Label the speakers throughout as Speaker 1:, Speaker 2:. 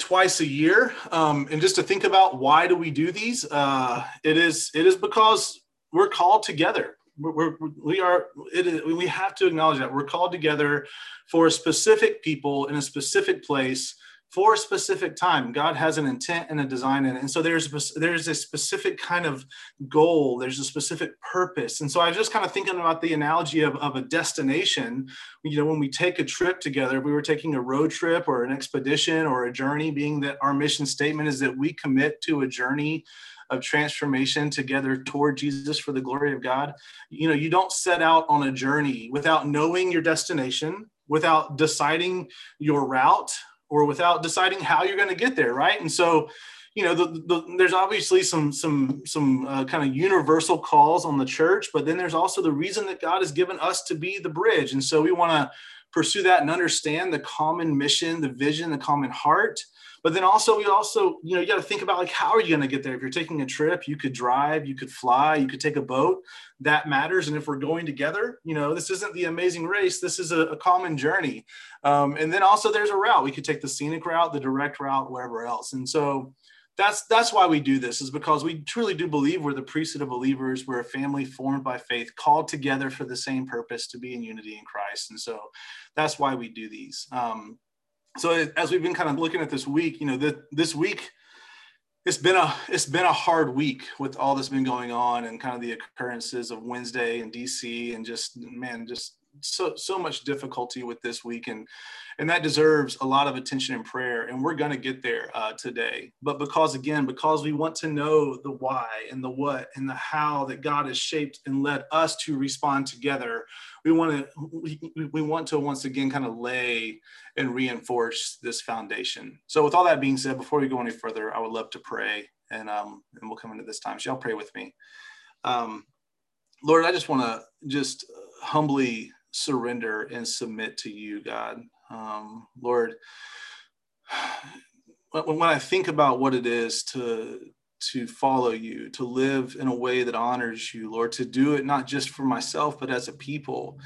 Speaker 1: twice a year. Um, and just to think about why do we do these uh, it is it is because we're called together. We're, we're we are we have to acknowledge that we're called together for a specific people in a specific place for a specific time. God has an intent and a design in it. And so there's there's a specific kind of goal, there's a specific purpose. And so I was just kind of thinking about the analogy of, of a destination. You know, when we take a trip together, we were taking a road trip or an expedition or a journey, being that our mission statement is that we commit to a journey of transformation together toward Jesus for the glory of God. You know, you don't set out on a journey without knowing your destination, without deciding your route, or without deciding how you're going to get there, right? And so, you know, the, the, there's obviously some some some uh, kind of universal calls on the church, but then there's also the reason that God has given us to be the bridge, and so we want to pursue that and understand the common mission, the vision, the common heart, but then also we also you know you got to think about like how are you going to get there? If you're taking a trip you could drive you could fly you could take a boat that matters. And if we're going together you know this isn't the amazing race this is a, a common journey. Um, and then also there's a route. We could take the scenic route the direct route wherever else. And so that's that's why we do this is because we truly do believe we're the priesthood of believers. We're a family formed by faith called together for the same purpose to be in unity in christ. And so that's why we do these. Um, so as we've been kind of looking at this week, you know, this week it's been a it's been a hard week with all that's been going on and kind of the occurrences of Wednesday in DC and just man, just so so much difficulty with this week and and that deserves a lot of attention and prayer and we're going to get there uh, today. But because again because we want to know the why and the what and the how that god has shaped and led us to respond together we want to we, we want to once again kind of lay and reinforce this foundation. So with all that being said before we go any further i would love to pray and um and we'll come into this time. So y'all pray with me. Um lord i just want to just humbly surrender and submit to you, God. Um, Lord, when I think about what it is to to follow you, to live in a way that honors you, Lord, to do it not just for myself but as a people,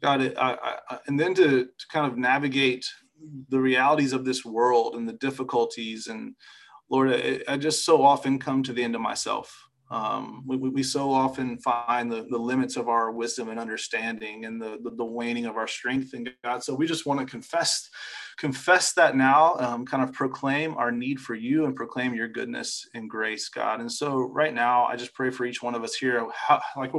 Speaker 1: God, I, I, and then to, to kind of navigate the realities of this world and the difficulties and Lord, I just so often come to the end of myself. Um, we, we, so often find the, the limits of our wisdom and understanding and the, the, the waning of our strength in God. So we just want to confess, confess that now, um, kind of proclaim our need for you and proclaim your goodness and grace, God. And so right now, I just pray for each one of us here, how, like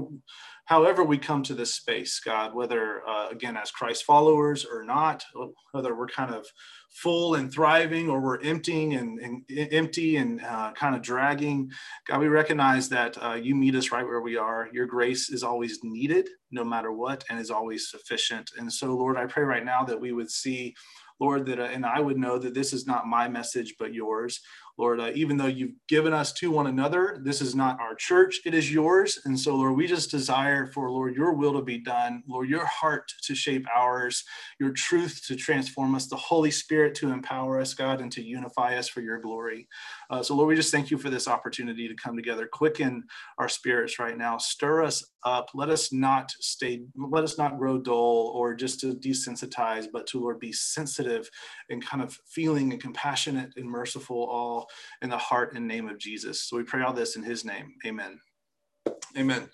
Speaker 1: however we come to this space, God, whether uh, again as Christ followers or not, whether we're kind of full and thriving or we're emptying and, and empty and uh, kind of dragging, God, we recognize that uh, you meet us right where we are. Your grace is always needed, no matter what, and is always sufficient. And so, Lord, I pray right now that we would see. Lord, that uh, and I would know that this is not my message, but yours. Lord, uh, even though you've given us to one another, this is not our church, it is yours. And so, Lord, we just desire for, Lord, your will to be done, Lord, your heart to shape ours, your truth to transform us, the Holy Spirit to empower us, God, and to unify us for your glory. Uh, so, Lord, we just thank you for this opportunity to come together, quicken our spirits right now, stir us up. Let us not stay, let us not grow dull or just to desensitize, but to, Lord, be sensitive and kind of feeling and compassionate and merciful all in the heart and name of Jesus. So we pray all this in his name. Amen. Amen.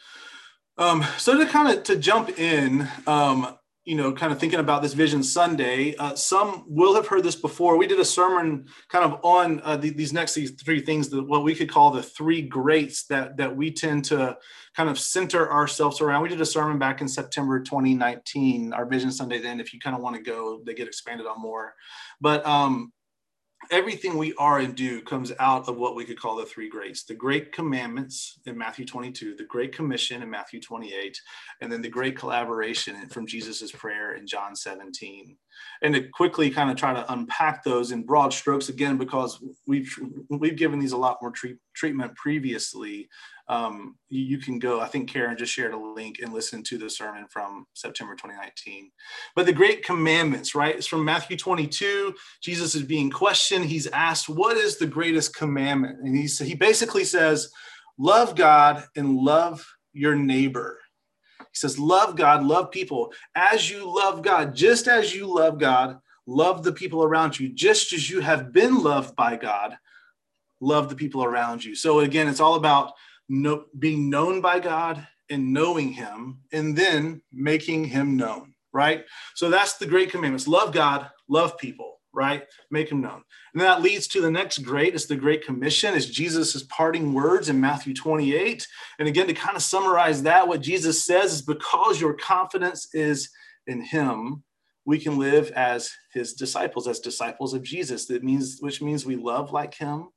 Speaker 1: Um, so to kind of to jump in, um, you know, kind of thinking about this Vision Sunday, uh, some will have heard this before. We did a sermon kind of on uh, the, these next these three things, what we could call the three greats that that we tend to kind of center ourselves around. We did a sermon back in September 2019, our Vision Sunday. Then, if you kind of want to go, they get expanded on more. But um, everything we are and do comes out of what we could call the three greats the great commandments in matthew 22 the great commission in matthew 28 and then the great collaboration from jesus's prayer in john 17 and to quickly kind of try to unpack those in broad strokes again because we've we've given these a lot more treat, treatment previously um, you, you, can go i think karen just shared a link and listen to the sermon from september 2019 but the great commandments right? It's from matthew 22 jesus is being questioned. He's asked what is the greatest commandment? And he, he basically says love god and love your neighbor. He says, Love God, love people. As you love God, just as you love God, love the people around you. Just as you have been loved by God. Love the people around you. So again, it's all about no, being known by God and knowing Him, and then making Him known. Right. So that's the great commandments: love God, love people right? Make him known. And that leads to the next great, it's the Great Commission, is Jesus' parting words in Matthew 28. And again, to kind of summarize that, what Jesus says is because your confidence is in him, we can live as his disciples, as disciples of Jesus. That means, which means we love like him.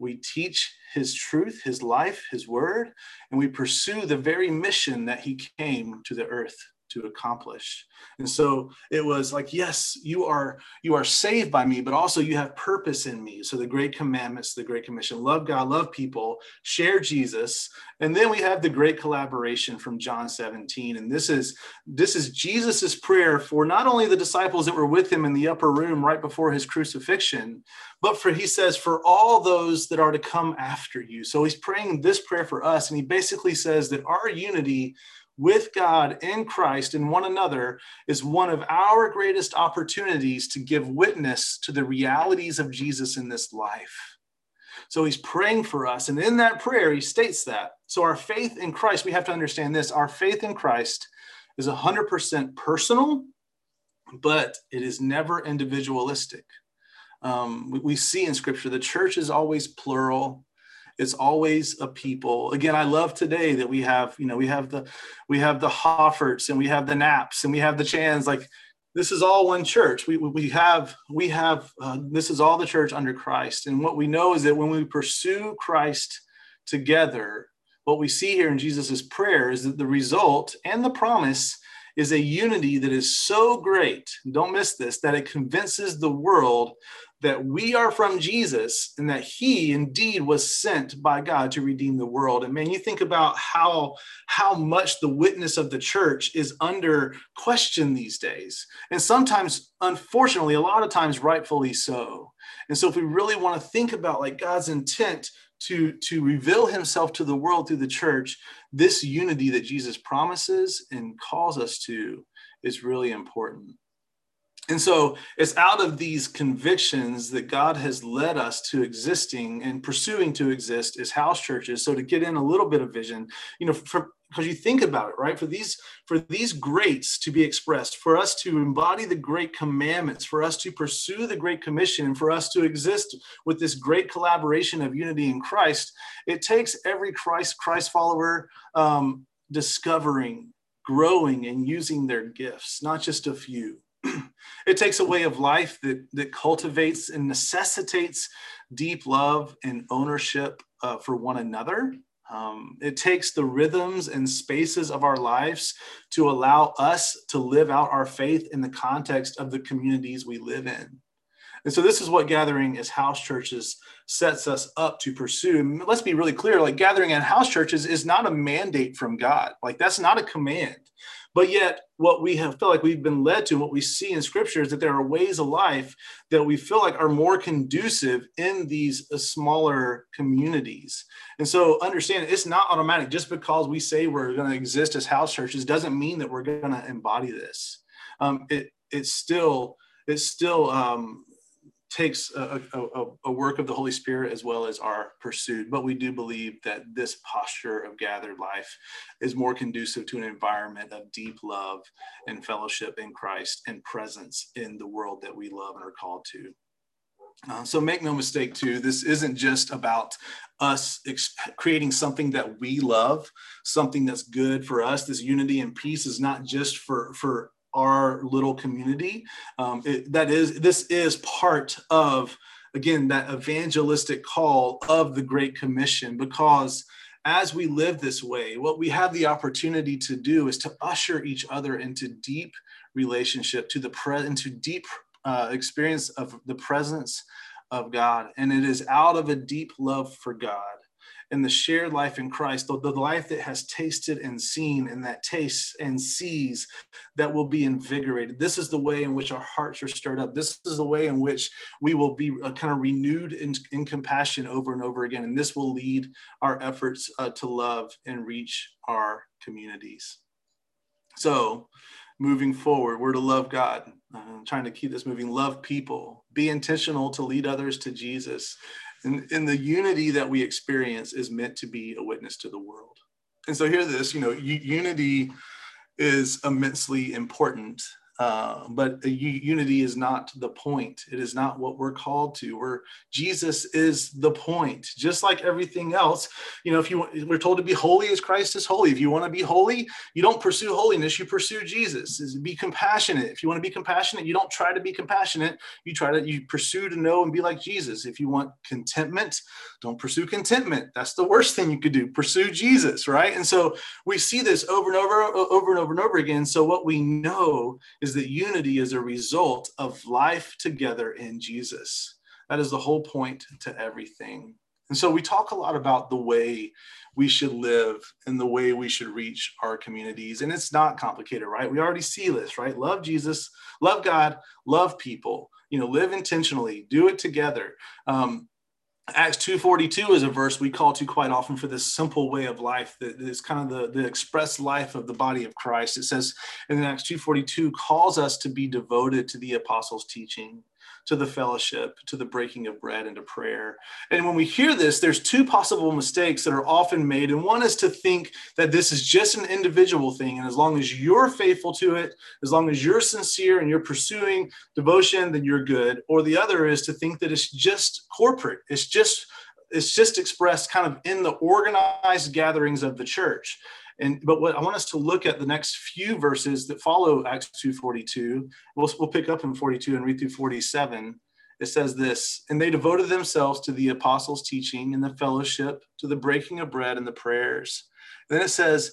Speaker 1: We teach his truth, his life, his word, and we pursue the very mission that he came to the earth to accomplish. And so it was like yes you are you are saved by me but also you have purpose in me. So the great commandments the great commission love god love people share jesus. And then we have the great collaboration from john 17 and this is this is jesus's prayer for not only the disciples that were with him in the upper room right before his crucifixion but for he says for all those that are to come after you. So he's praying this prayer for us. And he basically says that our unity with God in Christ and one another is one of our greatest opportunities to give witness to the realities of Jesus in this life. So he's praying for us. And in that prayer, he states that. So our faith in Christ, we have to understand this our faith in Christ is 100% personal, but it is never individualistic. Um, we, we see in scripture the church is always plural it's always a people. Again i love today that we have you know we have the we have the hofferts and we have the naps and we have the chans. Like this is all one church. We, we have we have uh, this is all the church under christ. And what we know is that when we pursue christ together what we see here in jesus' prayer is that the result and the promise is a unity that is so great don't miss this that it convinces the world that we are from Jesus and that he indeed was sent by God to redeem the world. And man, you think about how how much the witness of the church is under question these days. And sometimes unfortunately a lot of times rightfully so. And so if we really want to think about like God's intent to to reveal himself to the world through the church, this unity that Jesus promises and calls us to is really important. And so it's out of these convictions that God has led us to existing and pursuing to exist as house churches. So to get in a little bit of vision, you know, because you think about it, right? For these for these greats to be expressed, for us to embody the great commandments, for us to pursue the great commission, and for us to exist with this great collaboration of unity in Christ, it takes every Christ Christ follower um, discovering, growing, and using their gifts, not just a few. it takes a way of life that, that cultivates and necessitates deep love and ownership uh, for one another. Um, it takes the rhythms and spaces of our lives to allow us to live out our faith in the context of the communities we live in. And so, this is what gathering as house churches sets us up to pursue. Let's be really clear like, gathering at house churches is not a mandate from God, like, that's not a command. But yet, what we have felt like we've been led to, what we see in scripture is that there are ways of life that we feel like are more conducive in these uh, smaller communities. And so understand it's not automatic. Just because we say we're going to exist as house churches doesn't mean that we're going to embody this. Um, it, it's still, it's still um, takes a, a, a, work of the Holy Spirit as well as our pursuit. But we do believe that this posture of gathered life is more conducive to an environment of deep love and fellowship in Christ and presence in the world that we love and are called to. Uh, so make no mistake, too, this isn't just about us creating something that we love, something that's good for us. This unity and peace is not just for for our little community. Um, it, that is, this is part of, again, that evangelistic call of the Great Commission, because as we live this way, what we have the opportunity to do is to usher each other into deep relationship, to the pre- into deep uh, experience of the presence of God. And it is out of a deep love for God and the shared life in Christ, the, the life that has tasted and seen and that tastes and sees that will be invigorated. This is the way in which our hearts are stirred up. This is the way in which we will be uh, kind of renewed in, in, compassion over and over again. And this will lead our efforts uh, to love and reach our communities. So, moving forward. We're to love God, uh, trying to keep this moving, love people, be intentional to lead others to Jesus. And, and the unity that we experience is meant to be a witness to the world. And so hear this, you know, unity is immensely important uh, but unity is not the point. It is not what we're called to. Where Jesus is the point. Just like everything else, you know, if you we're told to be holy as Christ is holy. If you want to be holy, you don't pursue holiness. You pursue Jesus. Is be compassionate. If you want to be compassionate, you don't try to be compassionate. You try to you pursue to know and be like Jesus. If you want contentment, don't pursue contentment. That's the worst thing you could do. Pursue Jesus, right? And so we see this over and over, over and over and over again. So what we know is is that unity is a result of life together in Jesus. That is the whole point to everything. And so we talk a lot about the way we should live and the way we should reach our communities. And it's not complicated, right? We already see this, right? Love Jesus, love God, love people, you know, live intentionally, do it together. Um, Acts 2.42 is a verse we call to quite often for this simple way of life that is kind of the, the express life of the body of Christ. It says in Acts 2.42 calls us to be devoted to the apostles' teaching, to the fellowship, to the breaking of bread, and to prayer. And when we hear this, there's two possible mistakes that are often made. And one is to think that this is just an individual thing. And as long as you're faithful to it, as long as you're sincere and you're pursuing devotion, then you're good. Or the other is to think that it's just corporate, it's just it's just expressed kind of in the organized gatherings of the church. And but what I want us to look at the next few verses that follow Acts 2:42. We'll, we'll pick up in 42 and read through 47. It says this, and they devoted themselves to the apostles' teaching and the fellowship, to the breaking of bread and the prayers. Then it says,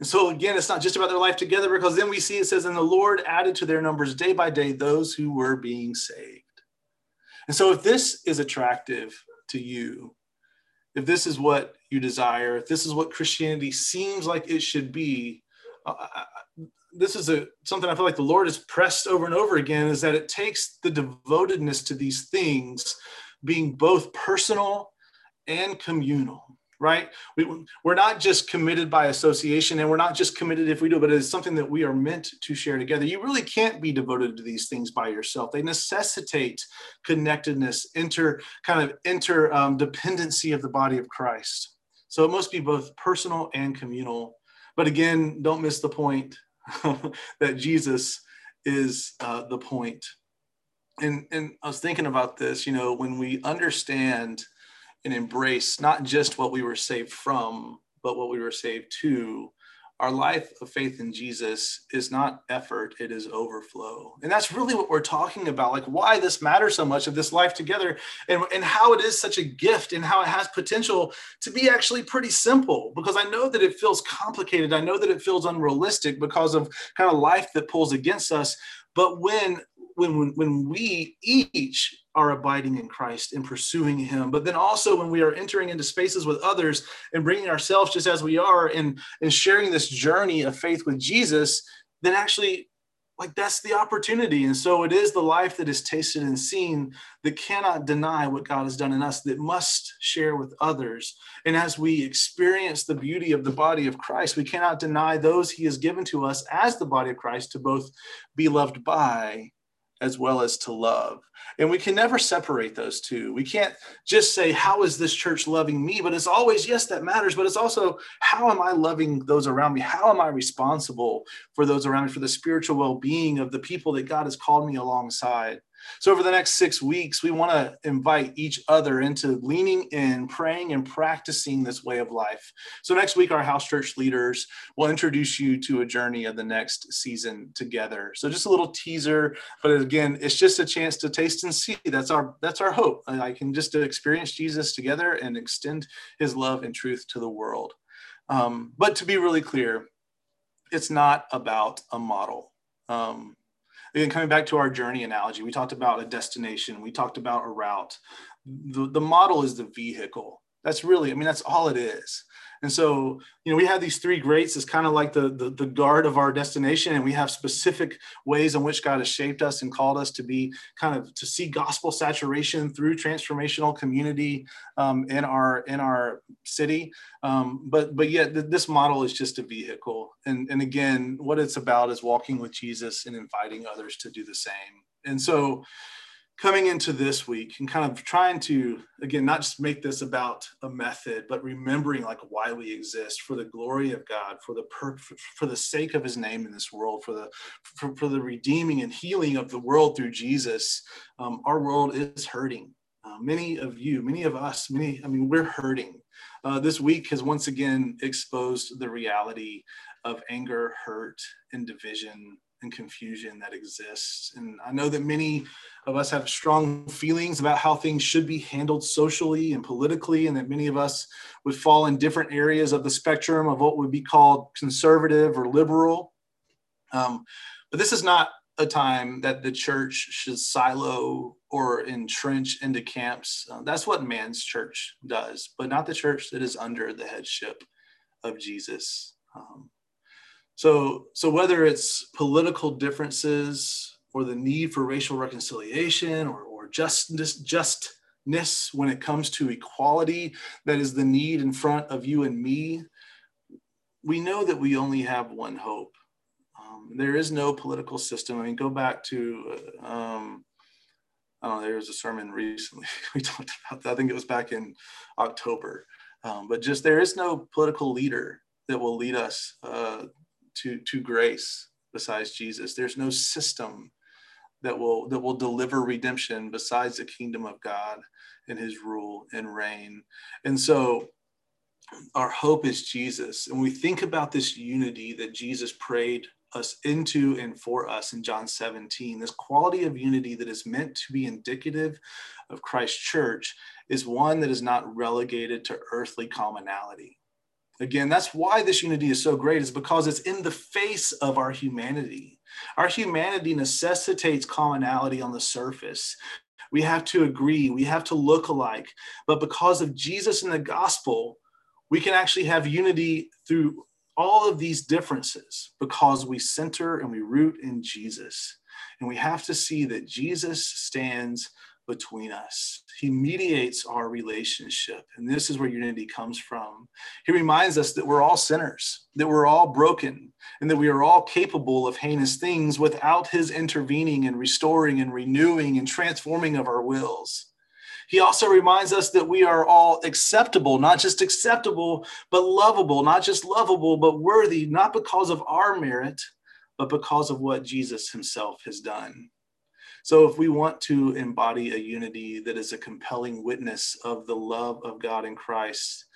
Speaker 1: And so again, it's not just about their life together because then we see it says, and the Lord added to their numbers day by day those who were being saved. And so if this is attractive to you, if this is what you desire, if this is what Christianity seems like it should be, uh, this is a something I feel like the Lord has pressed over and over again is that it takes the devotedness to these things being both personal and communal right? We, we're not just committed by association and we're not just committed if we do, but it's something that we are meant to share together. You really can't be devoted to these things by yourself. They necessitate connectedness, inter kind of inter um, dependency of the body of Christ. So it must be both personal and communal. But again, don't miss the point that Jesus is uh, the point. And, and I was thinking about this, you know, when we understand and embrace not just what we were saved from, but what we were saved to. Our life of faith in Jesus is not effort, it is overflow. And that's really what we're talking about, like why this matters so much of this life together and, and how it is such a gift and how it has potential to be actually pretty simple. Because I know that it feels complicated. I know that it feels unrealistic because of kind of life that pulls against us. But when when, when, we each are abiding in Christ and pursuing Him, but then also when we are entering into spaces with others and bringing ourselves just as we are and, and sharing this journey of faith with Jesus, then actually, like that's the opportunity. And so it is the life that is tasted and seen that cannot deny what God has done in us, that must share with others. And as we experience the beauty of the body of Christ, we cannot deny those He has given to us as the body of Christ to both be loved by as well as to love. And we can never separate those two. We can't just say, How is this church loving me? But it's always, yes, that matters. But it's also, How am I loving those around me? How am I responsible for those around me, for the spiritual well being of the people that God has called me alongside? So, over the next six weeks, we want to invite each other into leaning in, praying, and practicing this way of life. So, next week, our house church leaders will introduce you to a journey of the next season together. So, just a little teaser, but again, it's just a chance to taste and see. That's our that's our hope. I can just experience Jesus together and extend His love and truth to the world. Um, but to be really clear, it's not about a model. Um, again, coming back to our journey analogy, we talked about a destination, we talked about a route. The, the model is the vehicle. That's really, I mean, that's all it is. And so, you know, we have these three greats as kind of like the, the, the guard of our destination, and we have specific ways in which God has shaped us and called us to be kind of to see gospel saturation through transformational community um, in our in our city. Um, but but yet th- this model is just a vehicle, and and again, what it's about is walking with Jesus and inviting others to do the same. And so coming into this week and kind of trying to again not just make this about a method but remembering like why we exist for the glory of god for the per- for the sake of his name in this world for the for, for the redeeming and healing of the world through jesus um, our world is hurting. Uh, many of you many of us many i mean we're hurting. Uh, this week has once again exposed the reality of anger hurt and division and confusion that exists. And I know that many of us have strong feelings about how things should be handled socially and politically, and that many of us would fall in different areas of the spectrum of what would be called conservative or liberal. Um, but this is not a time that the church should silo or entrench into camps. Uh, that's what man's church does, but not the church that is under the headship of Jesus. Um, so, so whether it's political differences or the need for racial reconciliation or, or justness, justness when it comes to equality, that is the need in front of you and me, we know that we only have one hope. Um, there is no political system. I mean, go back to, um, I don't know, there was a sermon recently we talked about that. I think it was back in October. Um, but just there is no political leader that will lead us uh, to, to grace besides Jesus. There's no system that will that will deliver redemption besides the kingdom of God and his rule and reign. And so our hope is Jesus. And we think about this unity that Jesus prayed us into and for us in John 17. This quality of unity that is meant to be indicative of Christ's church is one that is not relegated to earthly commonality. Again, that's why this unity is so great, is because it's in the face of our humanity. Our humanity necessitates commonality on the surface. We have to agree, we have to look alike. But because of Jesus and the gospel, we can actually have unity through all of these differences because we center and we root in Jesus. And we have to see that Jesus stands between us. He mediates our relationship. And this is where unity comes from. He reminds us that we're all sinners, that we're all broken, and that we are all capable of heinous things without his intervening and restoring and renewing and transforming of our wills. He also reminds us that we are all acceptable, not just acceptable, but lovable, not just lovable, but worthy, not because of our merit, but because of what Jesus himself has done. So, if we want to embody a unity that is a compelling witness of the love of God in Christ,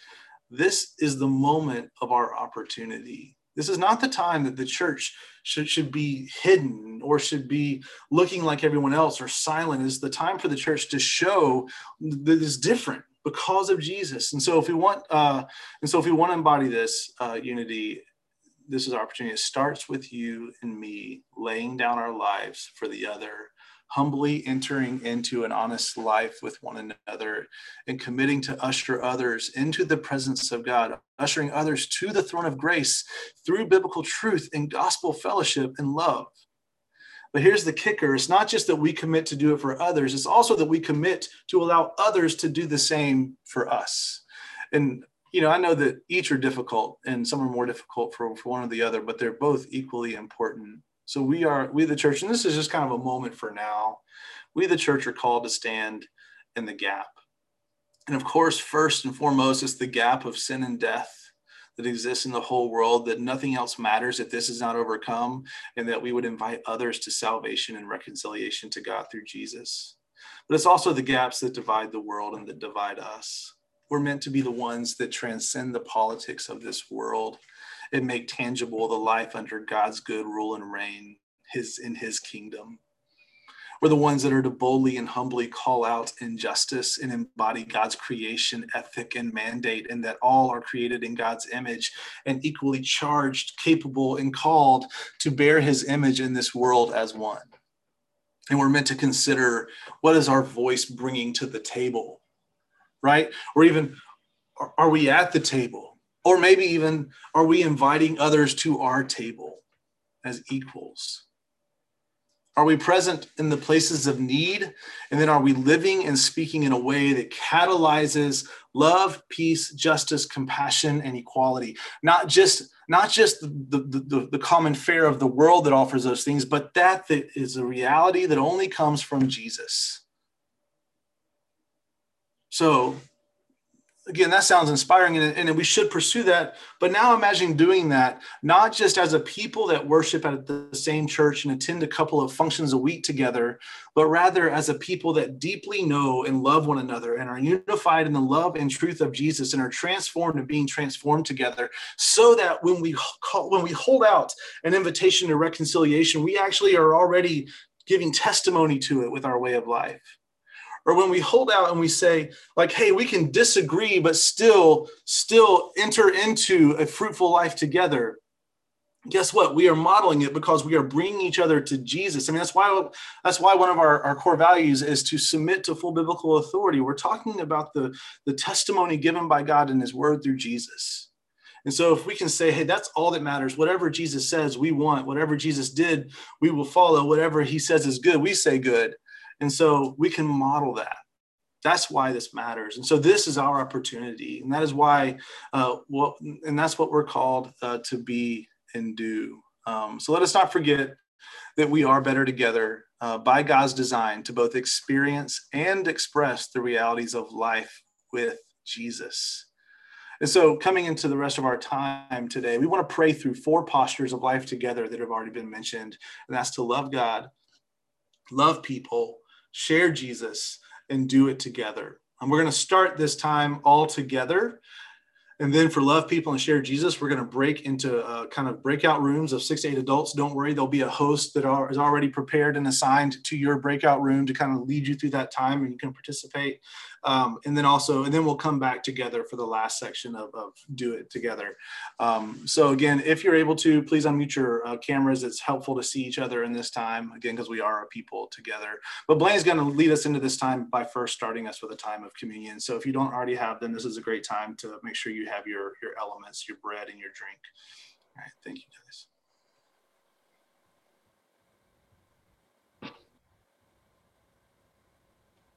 Speaker 1: this is the moment of our opportunity. This is not the time that the church should, should be hidden or should be looking like everyone else or silent. It's the time for the church to show that it's different because of Jesus. And so, if we want, uh, and so if we want to embody this uh, unity, this is our opportunity. It starts with you and me laying down our lives for the other humbly entering into an honest life with one another and committing to usher others into the presence of God, ushering others to the throne of grace through biblical truth and gospel fellowship and love. But here's the kicker it's not just that we commit to do it for others, it's also that we commit to allow others to do the same for us. And you know, I know that each are difficult and some are more difficult for, for one or the other, but they're both equally important. So we are, we the church, and this is just kind of a moment for now. We the church are called to stand in the gap. And of course, first and foremost, it's the gap of sin and death that exists in the whole world, that nothing else matters if this is not overcome, and that we would invite others to salvation and reconciliation to God through Jesus. But it's also the gaps that divide the world and that divide us. We're meant to be the ones that transcend the politics of this world and make tangible the life under God's good rule and reign his in his kingdom. We're the ones that are to boldly and humbly call out injustice and embody God's creation ethic and mandate, and that all are created in God's image and equally charged, capable, and called to bear his image in this world as one. and we're meant to consider what is our voice bringing to the table right or even are we at the table or maybe even are we inviting others to our table as equals? Are we present in the places of need? And then are we living and speaking in a way that catalyzes love peace justice compassion and equality? Not just not just the, the, the, the, common fare of the world that offers those things but that that is a reality that only comes from jesus. So again, that sounds inspiring and, and, we should pursue that. But now imagine doing that, not just as a people that worship at the same church and attend a couple of functions a week together, but rather as a people that deeply know and love one another and are unified in the love and truth of Jesus and are transformed and being transformed together so that when we call, when we hold out an invitation to reconciliation, we actually are already giving testimony to it with our way of life or when we hold out and we say like hey we can disagree but still still enter into a fruitful life together. Guess what? We are modeling it because we are bringing each other to jesus. I mean that's why that's why one of our, our core values is to submit to full biblical authority. We're talking about the the testimony given by god in his word through jesus. And so if we can say hey that's all that matters. Whatever jesus says we want. Whatever jesus did we will follow. Whatever he says is good we say good and so we can model that. That's why this matters. And so this is our opportunity. And that is why, uh, what, and that's what we're called uh, to be and do. Um, so let us not forget that we are better together uh, by God's design to both experience and express the realities of life with Jesus. And so, coming into the rest of our time today, we want to pray through four postures of life together that have already been mentioned. And that's to love God, love people, share Jesus, and do it together. And we're going to start this time all together. And then for love people and share Jesus, we're going to break into uh, kind of breakout rooms of six to eight adults. Don't worry, there'll be a host that are, is already prepared and assigned to your breakout room to kind of lead you through that time and you can participate. Um, and then also, and then we'll come back together for the last section of, of do it together. Um, so again, if you're able to, please unmute your uh, cameras. It's helpful to see each other in this time, again, because we are a people together. But Blaine's going to lead us into this time by first starting us with a time of communion. So if you don't already have them, this is a great time to make sure you have your, your elements, your bread and your drink. All right, thank you guys.